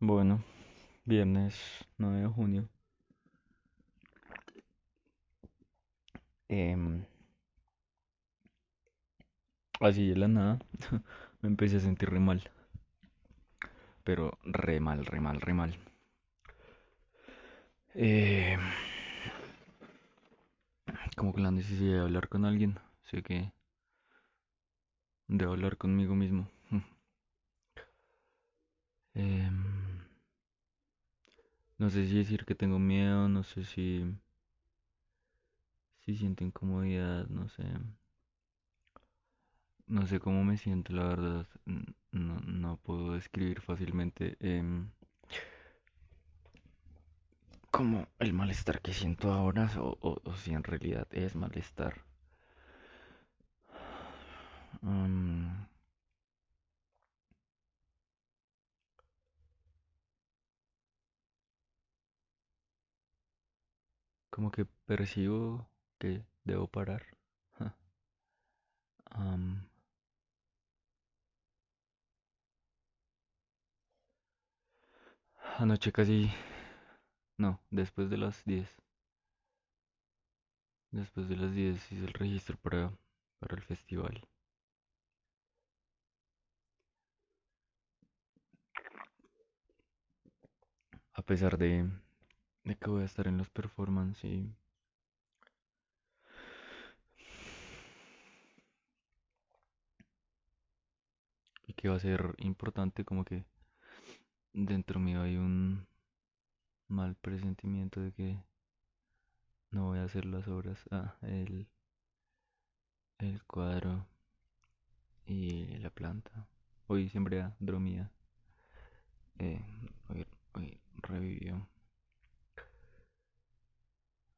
Bueno, viernes 9 de junio. Em, así de la nada me empecé a sentir re mal. Pero re mal, re mal, re mal. Em, como que la necesidad de hablar con alguien. Sé que debo hablar conmigo mismo. Em, no sé si decir que tengo miedo, no sé si, si siento incomodidad, no sé. No sé cómo me siento, la verdad. No, no puedo describir fácilmente em, como el malestar que siento ahora o, o- o si en realidad es malestar. Como que percibo que debo parar. Am, anoche casi, no, después de las 10. Después de las 10 hice el registro para, para el festival. A pesar de, de que voy a estar en los performances y, que va a ser importante, como que dentro mío hay un mal presentimiento de que no voy a hacer las obras. Ah, el, el cuadro y la planta. Hoy siempre a Dromía. Eh, hoy revivió.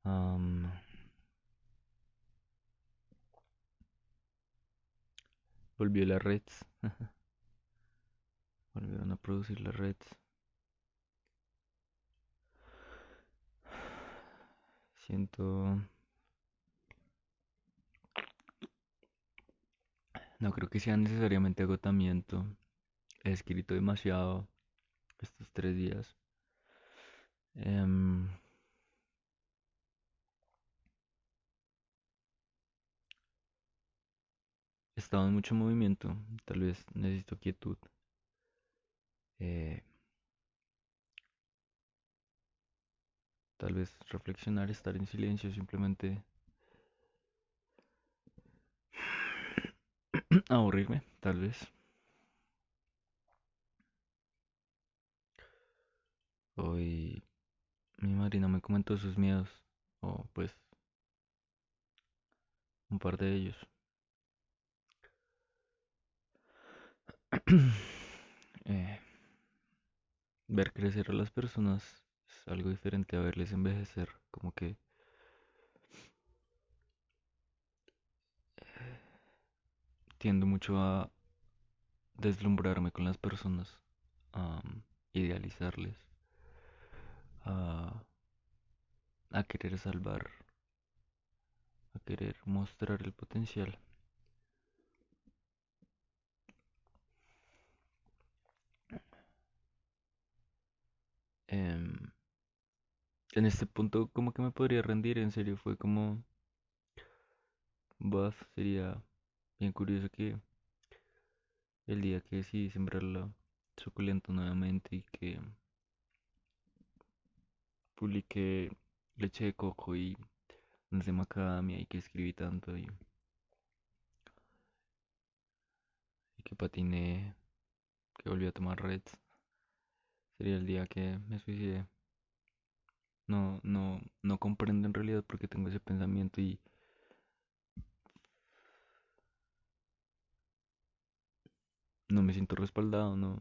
Am, volvió la Reds. Volvieron a producir la Reds. Siento... No creo que sea necesariamente agotamiento. He escrito demasiado estos tres días. Em, he estado en mucho movimiento. Tal vez necesito quietud. Eh, tal vez reflexionar, estar en silencio, simplemente aburrirme, tal vez. Hoy mi madrina me comentó sus miedos, o pues un par de ellos. Eh, ver crecer a las personas es algo diferente a verles envejecer, como que tiendo mucho a deslumbrarme con las personas, a idealizarles, a querer salvar, a querer mostrar el potencial. En este punto como que me podría rendir, en serio, fue como, buff, sería bien curioso que el día que decidí sembrarla suculento nuevamente y que publiqué leche de coco y nuez de macadamia y que escribí tanto y, y que patiné, que volví a tomar reds, sería el día que me suicidé. No, no, no comprendo en realidad por qué tengo ese pensamiento y no me siento respaldado, no,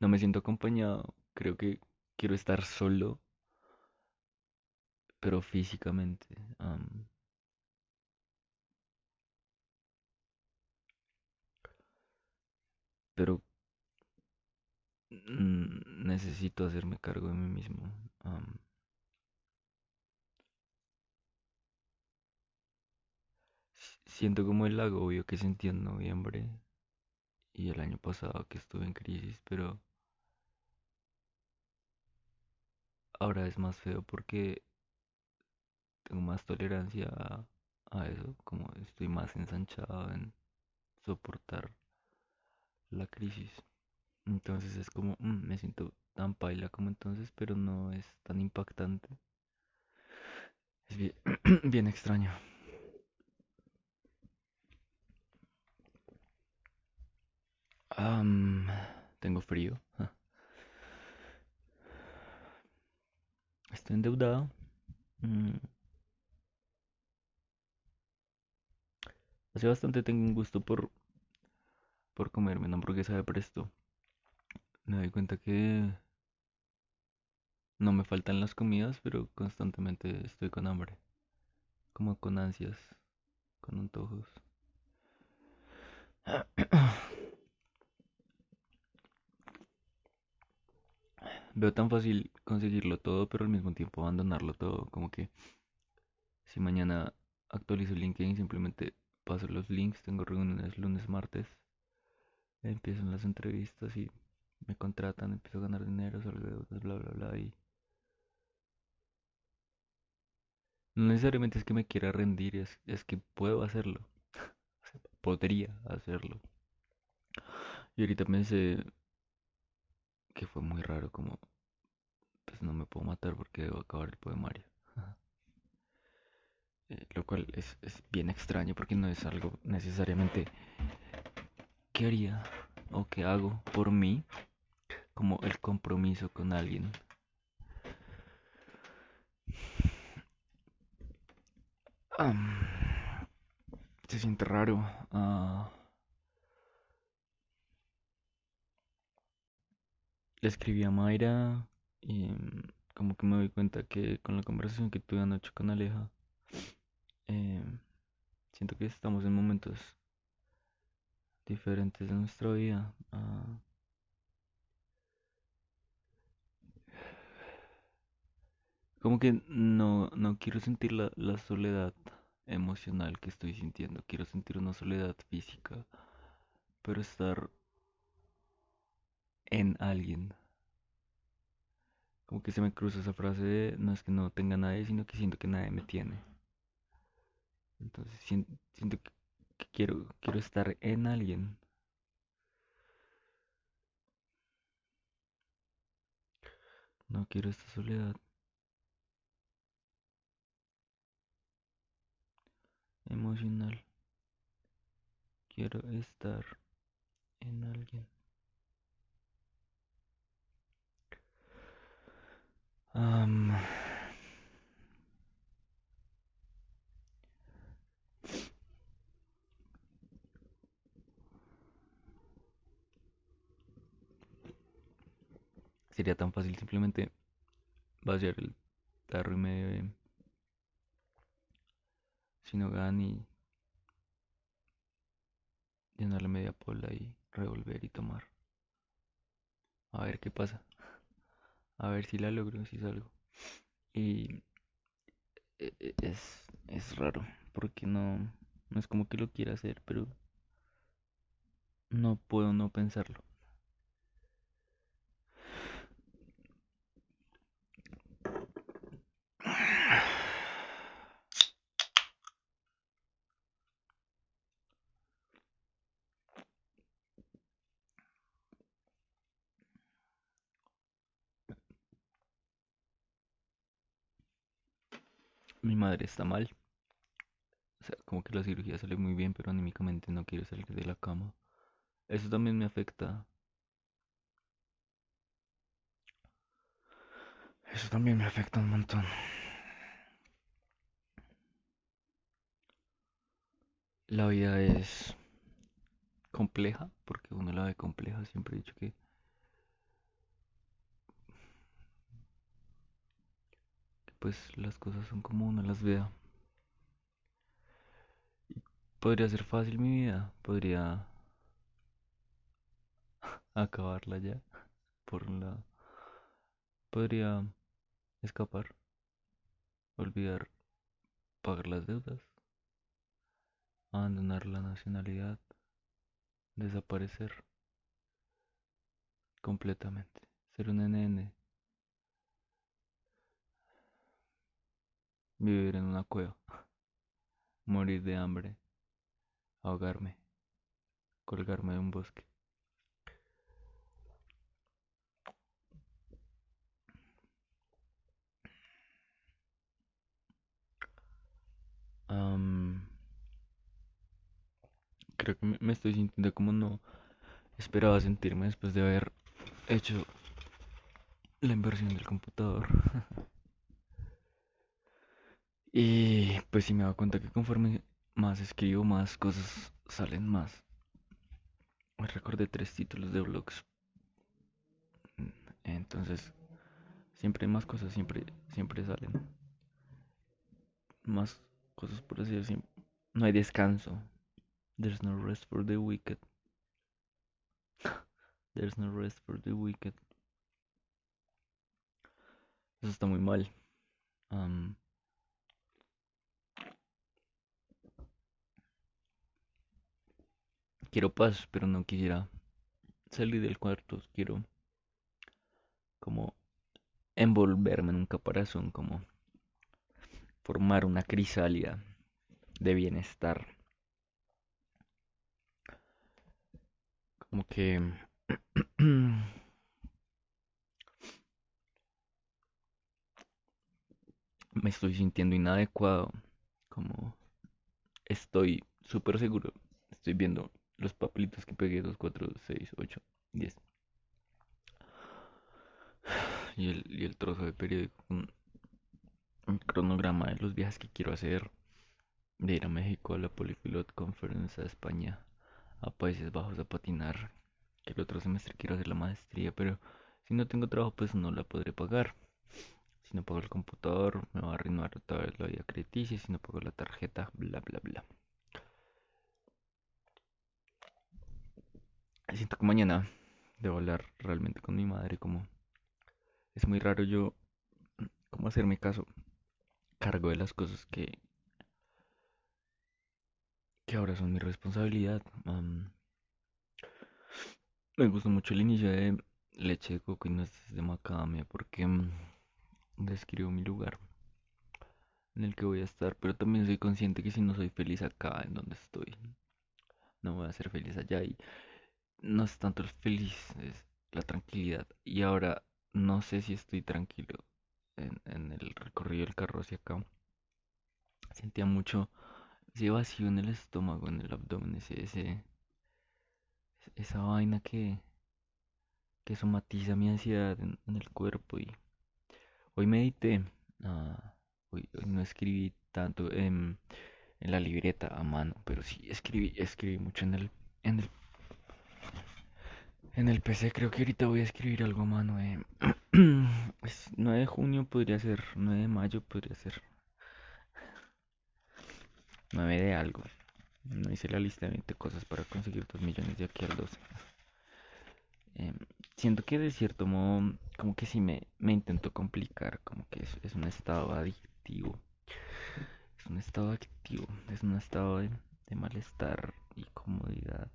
no me siento acompañado. Creo que quiero estar solo, pero físicamente. am, pero mm, necesito hacerme cargo de mí mismo. am, siento como el agobio que sentí en noviembre y el año pasado que estuve en crisis, pero ahora es más feo porque tengo más tolerancia a, a eso, como estoy más ensanchado en soportar la crisis. Entonces es como, mm, me siento tan paila como entonces, pero no es tan impactante. Es bien, extraño. Tengo frío. Estoy endeudado. Mm, Hace bastante tengo un gusto por, por comerme una hamburguesa de presto. Me doy cuenta que no me faltan las comidas, pero constantemente estoy con hambre, como con ansias, con antojos. Veo tan fácil conseguirlo todo, pero al mismo tiempo abandonarlo todo. Como que si mañana actualizo LinkedIn, simplemente paso los links, tengo reuniones lunes, martes, empiezan las entrevistas y me contratan, empiezo a ganar dinero, salgo de deudas, bla, bla, bla. Y no necesariamente es que me quiera rendir, es, es que puedo hacerlo, podría hacerlo. Y ahorita pensé que fue muy raro, como pues no me puedo matar porque debo acabar el poemario. Eh, lo cual es, es bien extraño porque no es algo necesariamente que haría o que hago por mí, como el compromiso con alguien. Se siente raro. ah, le escribí a Mayra y como que me doy cuenta que con la conversación que tuve anoche con Aleja, eh, siento que estamos en momentos diferentes de nuestra vida. ah, como que no, no quiero sentir la, la soledad emocional que estoy sintiendo, quiero sentir una soledad física, pero estar en alguien. Como que se me cruza esa frase de no es que no tenga nadie, sino que siento que nadie me tiene. Entonces sien- siento que quiero, quiero estar en alguien. No quiero esta soledad emocional. Quiero estar en alguien. Am, sería tan fácil simplemente vaciar el tarro y medio de Sinogan y llenarle media pola y revolver y tomar. A ver qué pasa. A ver si la logro, si salgo. Y e- e- es, es raro, porque no, no es como que lo quiera hacer, pero no puedo no pensarlo. Mi madre está mal. O sea, como que la cirugía sale muy bien, pero anímicamente no quiere salir de la cama. Eso también me afecta. Eso también me afecta un montón. La vida es compleja, porque uno la ve compleja. Siempre he dicho que, pues las cosas son como uno las vea. Podría ser fácil mi vida, podría acabarla ya, por un lado. Podría escapar, olvidar pagar las deudas, abandonar la nacionalidad, desaparecer completamente, ser un NN, vivir en una cueva, morir de hambre, ahogarme, colgarme de un bosque. creo que me, estoy sintiendo como no esperaba sentirme después de haber hecho la inversión del computador. y pues si me doy cuenta que conforme más escribo, más cosas salen más. Me recordé tres títulos de blogs. Entonces, siempre hay más cosas, siempre, siempre salen. Más cosas por decir, no hay descanso. There's no rest for the wicked. There's no rest for the wicked. Eso está muy mal. Quiero paz, pero no quisiera salir del cuarto. Quiero como envolverme en un caparazón, como formar una crisálida de bienestar. Como que me estoy sintiendo inadecuado. Como estoy súper seguro. Estoy viendo los papelitos que pegué: 2, 4, 6, 8, 10. Y el, y el trozo de periódico con un cronograma de los viajes que quiero hacer. De ir a México a la Polypilot Conference a España a Países Bajos a patinar. Que el otro semestre quiero hacer la maestría, pero si no tengo trabajo, pues no la podré pagar. Si no pago el computador, me va a arruinar otra vez la vida crediticia. Si no pago la tarjeta, bla, bla, bla. Siento que mañana debo hablar realmente con mi madre. Como es muy raro yo, como hacerme caso, cargo de las cosas que que ahora son mi responsabilidad. me gustó mucho el inicio de leche de coco y nueces de macadamia porque mm, describo mi lugar en el que voy a estar, pero también soy consciente que si no soy feliz acá en donde estoy, no voy a ser feliz allá y no es tanto el feliz, es la tranquilidad. Y ahora no sé si estoy tranquilo en, en el recorrido del carro hacia acá. Sentía mucho ese vacío en el estómago, en el abdomen, ese, esa vaina que, que somatiza mi ansiedad en, el cuerpo. Y hoy medité, ah, hoy, no escribí tanto en, en, la libreta a mano, pero sí escribí, escribí mucho en el, en el, en el PC. Creo que ahorita voy a escribir algo a mano. Eh. 9 de junio podría ser, 9 de mayo podría ser. 9 de algo. No hice la lista de 20 cosas para conseguir 2 millones de aquí al 12. Em, siento que de cierto modo, como que sí me, me intento complicar, como que es, un estado adictivo. Es un estado adictivo, es un estado de malestar y comodidad.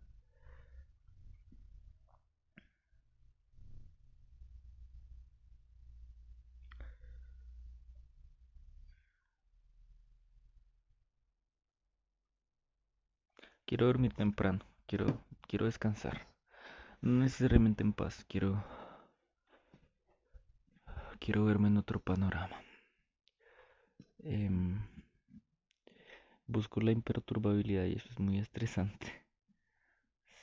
Quiero dormir temprano, quiero, quiero descansar. No necesariamente en paz, quiero quiero verme en otro panorama. Em, busco la imperturbabilidad y eso es muy estresante.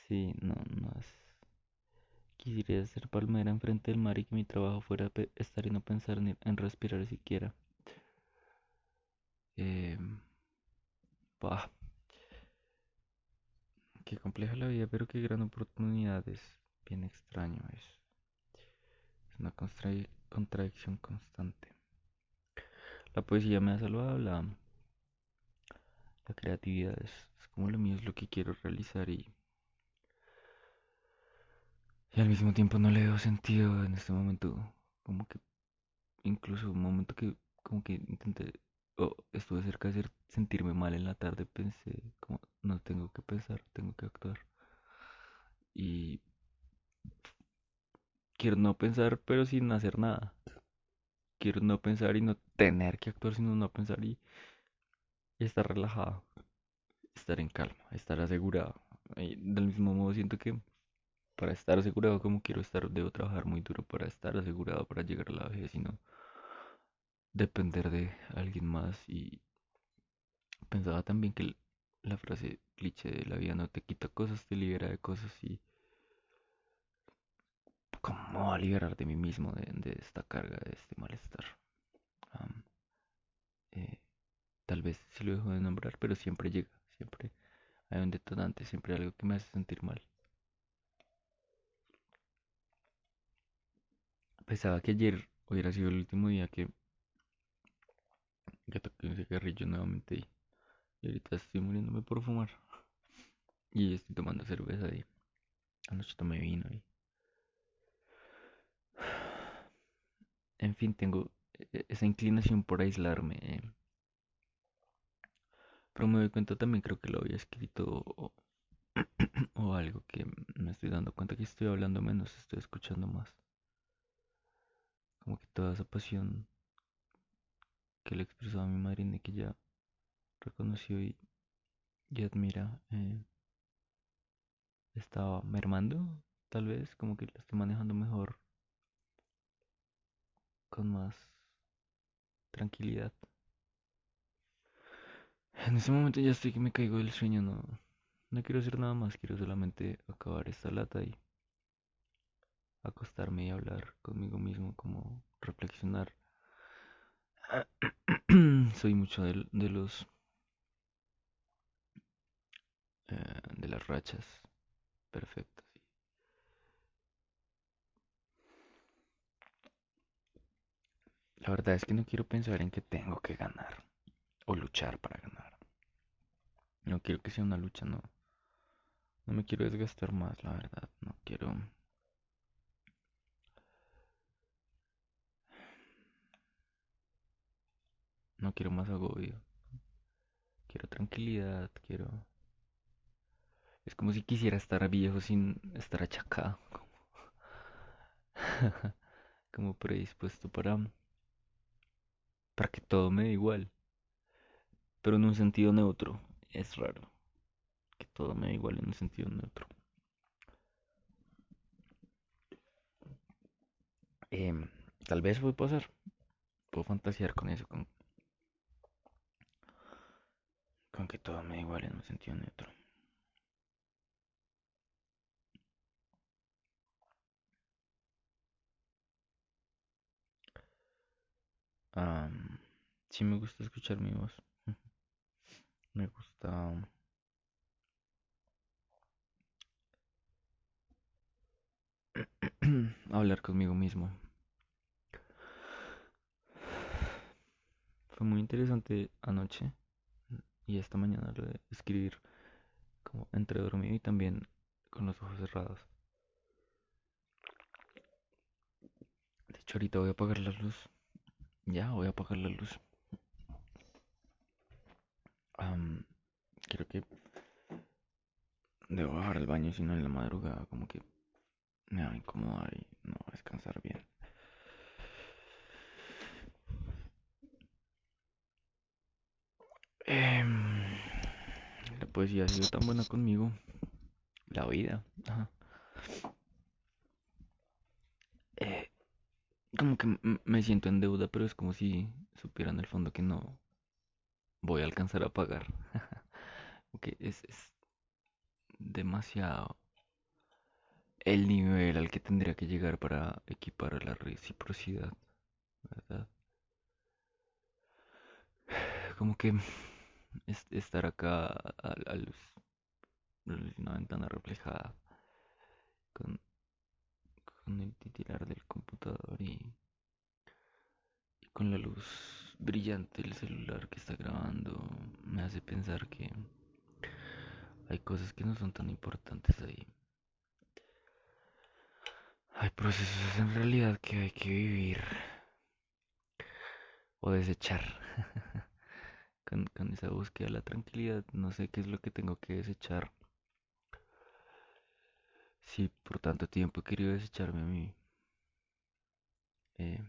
Sí, no, no es. Quisiera ser palmera enfrente del mar y que mi trabajo fuera estar y no pensar ni en respirar siquiera. Eh, Qué compleja la vida, pero qué gran oportunidad es bien extraño. Es, es una contradicción constante. La poesía me ha salvado, la, la creatividad es, como lo mío, es lo que quiero realizar y, y al mismo tiempo no le veo sentido en este momento. Como que incluso un momento que como que intenté estuve cerca de sentirme mal en la tarde, pensé como no pensar, tengo que actuar. Y quiero no pensar, pero sin hacer nada. Quiero no pensar y no tener que actuar, sino no pensar y, estar relajado, estar en calma, estar asegurado. Y del mismo modo siento que para estar asegurado como quiero estar, debo trabajar muy duro para estar asegurado para llegar a la vejez y no depender de alguien más. Y pensaba también que la frase cliché de la vida no te quita cosas, te libera de cosas y cómo a liberar de mí mismo de, esta carga, de este malestar. Eh, tal vez si lo dejo de nombrar, pero siempre llega, siempre hay un detonante, siempre algo que me hace sentir mal. Pensaba que ayer hubiera sido el último día que, que toqué un cigarrillo nuevamente y, y ahorita estoy muriéndome por fumar. Y estoy tomando cerveza y anoche tomé vino y en fin, tengo e-, esa inclinación por aislarme. Eh. Pero me doy cuenta también, creo que lo había escrito o, algo que me estoy dando cuenta que estoy hablando menos, estoy escuchando más. Como que toda esa pasión que le expresaba a mi madre y que ya reconoció y, y admira, eh, estaba mermando, tal vez, como que la estoy manejando mejor con más tranquilidad. En ese momento ya estoy que me caigo del sueño, no, no quiero hacer nada más, quiero solamente acabar esta lata y acostarme y hablar conmigo mismo, como reflexionar. Soy mucho de, los eh, de las rachas perfectas. La verdad es que no quiero pensar en que tengo que ganar o luchar para ganar. No quiero que sea una lucha, no. No me quiero desgastar más, la verdad. No quiero... No quiero más agobio. Quiero tranquilidad, quiero... Es como si quisiera estar viejo sin estar achacado. como predispuesto para para que todo me dé igual. Pero en un sentido neutro. Es raro. Que todo me dé igual en un sentido neutro. Em, tal vez puede pasar. Puedo fantasear con eso. Con, con que todo me da igual en un sentido neutro. sí me gusta escuchar mi voz. Me gusta hablar conmigo mismo. Fue muy interesante anoche y esta mañana lo de escribir como entre dormido y también con los ojos cerrados. De hecho, ahorita voy a apagar la luz. Ya, voy a apagar la luz. creo que debo bajar al baño, si no en la madrugada como que me va a incomodar y no a descansar bien. Em, la poesía ha sido tan buena conmigo. La vida. Eh, como que me siento en deuda, pero es como si supiera en el fondo que no voy a alcanzar a pagar. porque es, es demasiado el nivel al que tendría que llegar para equipar la reciprocidad, ¿verdad? Como que estar acá a, la luz, una ventana reflejada con, el titular del computador y, y con la luz brillante del celular que está grabando me hace pensar que hay cosas que no son tan importantes ahí. Hay procesos en realidad que hay que vivir o desechar. con, esa búsqueda de la tranquilidad, no sé qué es lo que tengo que desechar. si por tanto tiempo he querido desecharme a mí, eh,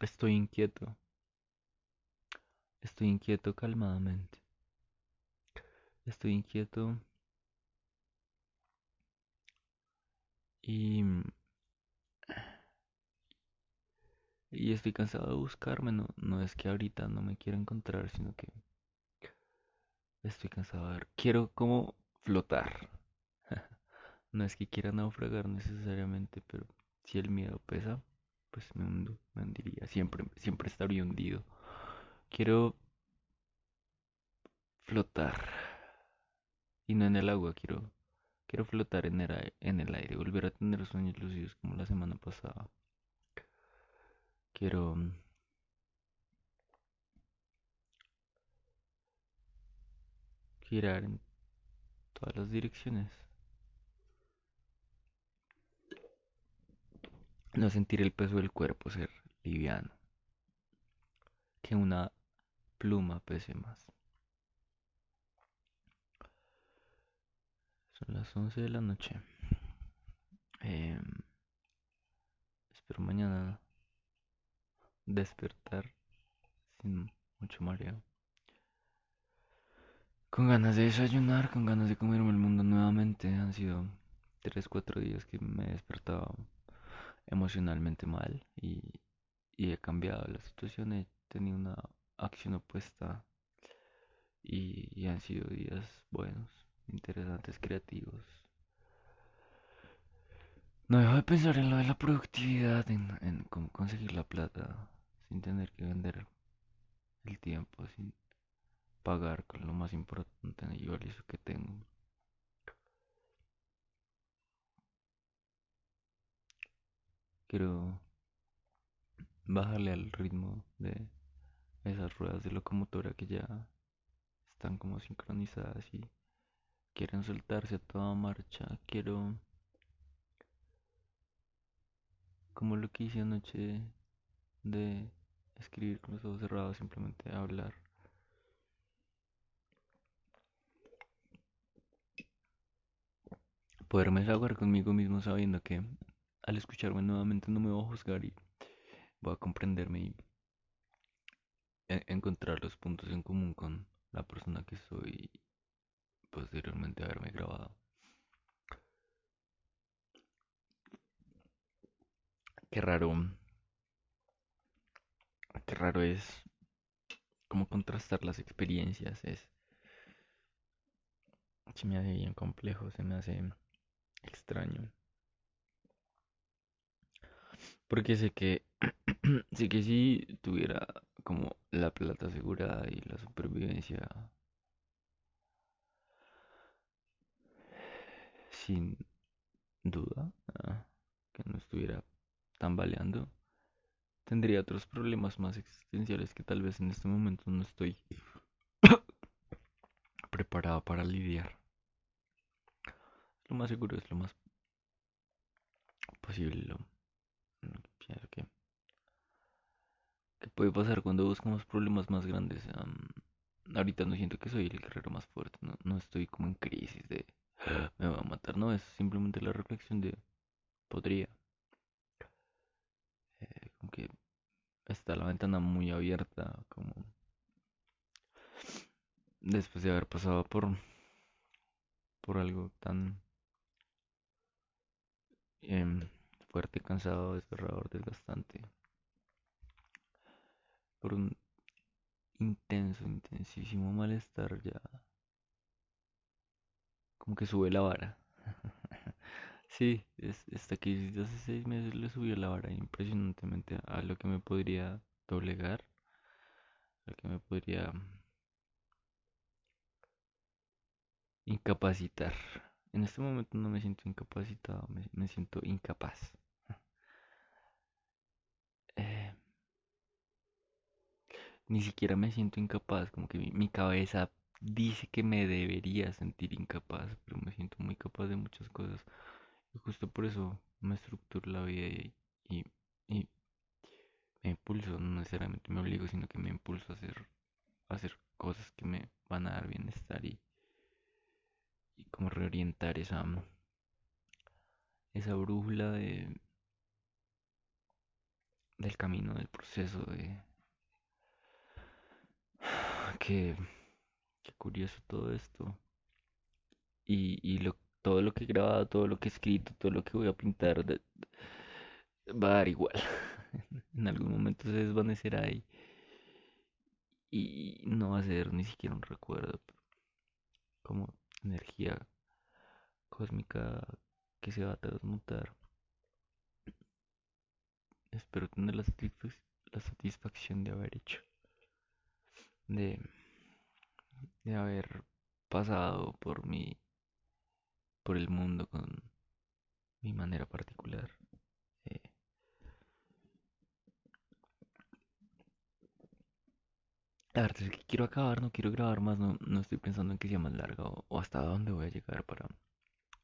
estoy inquieto, estoy inquieto calmadamente, estoy inquieto y Y estoy cansado de buscarme, no, no es que ahorita no me quiera encontrar, sino que estoy cansado de ver. Quiero como flotar. No es que quiera naufragar necesariamente, pero si el miedo pesa, pues me hundo, me hundiría. Siempre, siempre estaría hundido. Quiero flotar. Y no en el agua, quiero, quiero flotar en el, aire, volver a tener sueños lucidos como la semana pasada. Quiero mm, girar en todas las direcciones. No sentir el peso del cuerpo, ser liviano. Que una pluma pese más. Son las 11 de la noche. Em, espero mañana despertar sin mucho mareo. Con ganas de desayunar, con ganas de comerme el mundo nuevamente. Han sido 3-4 días que me he despertado emocionalmente mal y, he cambiado la situación. He tenido una acción opuesta y, y han sido días buenos, interesantes, creativos. No dejo de pensar en lo de la productividad, en, cómo conseguir la plata sin tener que vender el tiempo, sin pagar con lo más importante y valioso que tengo. Quiero bajarle al ritmo de esas ruedas de locomotora que ya están como sincronizadas y quieren soltarse a toda marcha. Quiero, como lo que hice anoche, de escribir con los ojos cerrados, simplemente hablar. Poderme desahogar conmigo mismo sabiendo que al escucharme nuevamente no me voy a juzgar y voy a comprenderme y encontrar los puntos en común con la persona que soy posteriormente haberme grabado. Qué raro qué raro es cómo contrastar las experiencias. Es, se me hace bien complejo, se me hace extraño. Porque sé que, sé que si tuviera como la plata asegurada y la supervivencia sin duda, ah, que no estuviera tambaleando, tendría otros problemas más existenciales que tal vez en este momento no estoy preparado para lidiar. Lo más seguro es lo más posible. Lo, pienso que, que puede pasar cuando buscamos problemas más grandes. ahorita no siento que soy el guerrero más fuerte. No, no estoy como en crisis de me va a matar. No, es simplemente la reflexión de podría. Que está la ventana muy abierta, como después de haber pasado por por algo tan em, fuerte, cansado, desgarrador, desgastante, por un intenso, intensísimo malestar ya como que sube la vara. Sí, es, esta crisis hace seis meses le subió la vara impresionantemente a lo que me podría doblegar, a lo que me podría incapacitar. En este momento no me siento incapacitado, me, siento incapaz. Eh, ni siquiera me siento incapaz, como que mi cabeza dice que me debería sentir incapaz, pero me siento muy capaz de muchas cosas. Y justo por eso me estructuro la vida y, y, me impulso, no necesariamente me obligo, sino que me impulso a hacer, a hacer cosas que me van a dar bienestar y, y como reorientar esa, esa brújula de, del camino, del proceso, de que, qué curioso todo esto. Y, y lo, todo lo que he grabado, todo lo que he escrito, todo lo que voy a pintar, va a dar igual. en algún momento se desvanecerá ahí y no va a ser ni siquiera un recuerdo, como energía cósmica que se va a transmutar. Espero tener la, la satisfacción de haber hecho, de, de haber pasado por mi, por el mundo con mi manera particular. La verdad es que quiero acabar, no quiero grabar más, no, no estoy pensando en que sea más larga o, hasta dónde voy a llegar para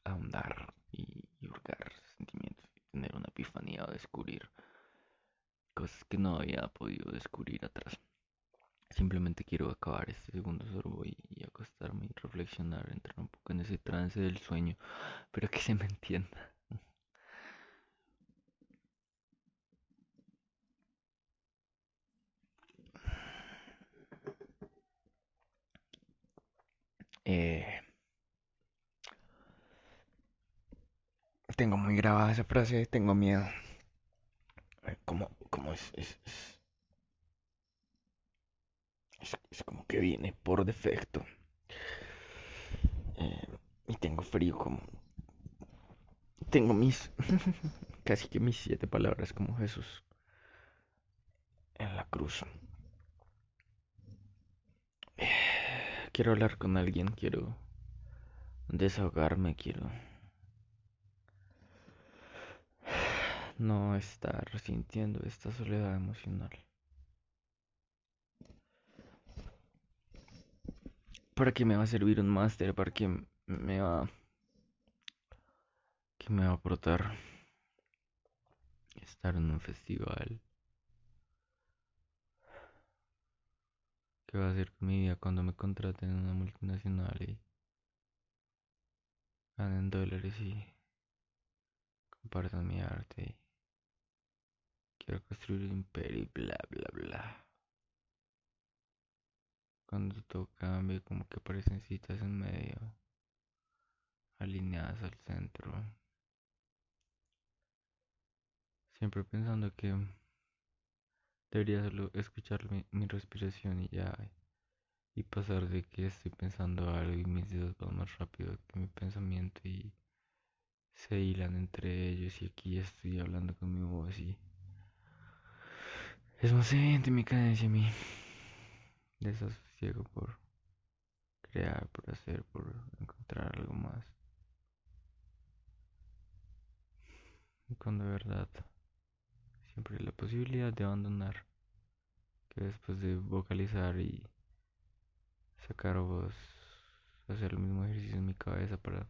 ahondar y, y hurgar sentimientos y tener una epifanía o descubrir cosas que no había podido descubrir atrás. Simplemente quiero acabar este segundo sorbo y, acostarme y reflexionar, entrar un poco en ese trance del sueño, pero que se me entienda. Eh, tengo muy grabada esa frase, tengo miedo. Como, como es, es, es, es como que viene por defecto. Eh, y tengo frío como... Tengo mis... casi que mis siete palabras como Jesús en la cruz. quiero hablar con alguien, quiero desahogarme, quiero no estar sintiendo esta soledad emocional. ¿Para qué me va a servir un máster? ¿Para qué me va que me va a aportar estar en un festival? ¿Qué va a hacer con mi vida cuando me contraten en una multinacional y ganen dólares y compartan mi arte y quiero construir un imperio y bla bla bla? Cuando todo cambia, como que aparecen citas en medio, alineadas al centro. Siempre pensando que Debería solo escuchar mi, respiración y ya. Y pasar de que estoy pensando algo y mis dedos van más rápido que mi pensamiento y se hilan entre ellos y aquí estoy hablando con mi voz y es más evidente mi cadencia, mi desasosiego por crear, por hacer, por encontrar algo más. Y cuando de verdad siempre la posibilidad de abandonar, que después de vocalizar y sacar voz, hacer el mismo ejercicio en mi cabeza para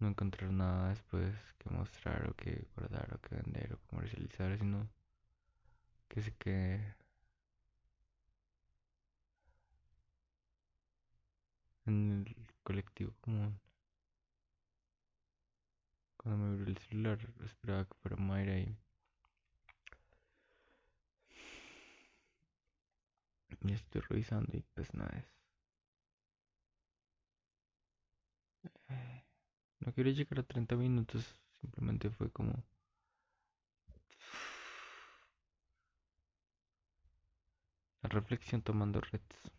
no encontrar nada después que mostrar o que guardar o que vender o comercializar, sino que se quede en el colectivo común. Cuando me abrió el celular esperaba que fuera Mayra y Y estoy revisando y pues nada es. Eh, no quiero llegar a 30 minutos, simplemente fue como... La reflexión tomando retos.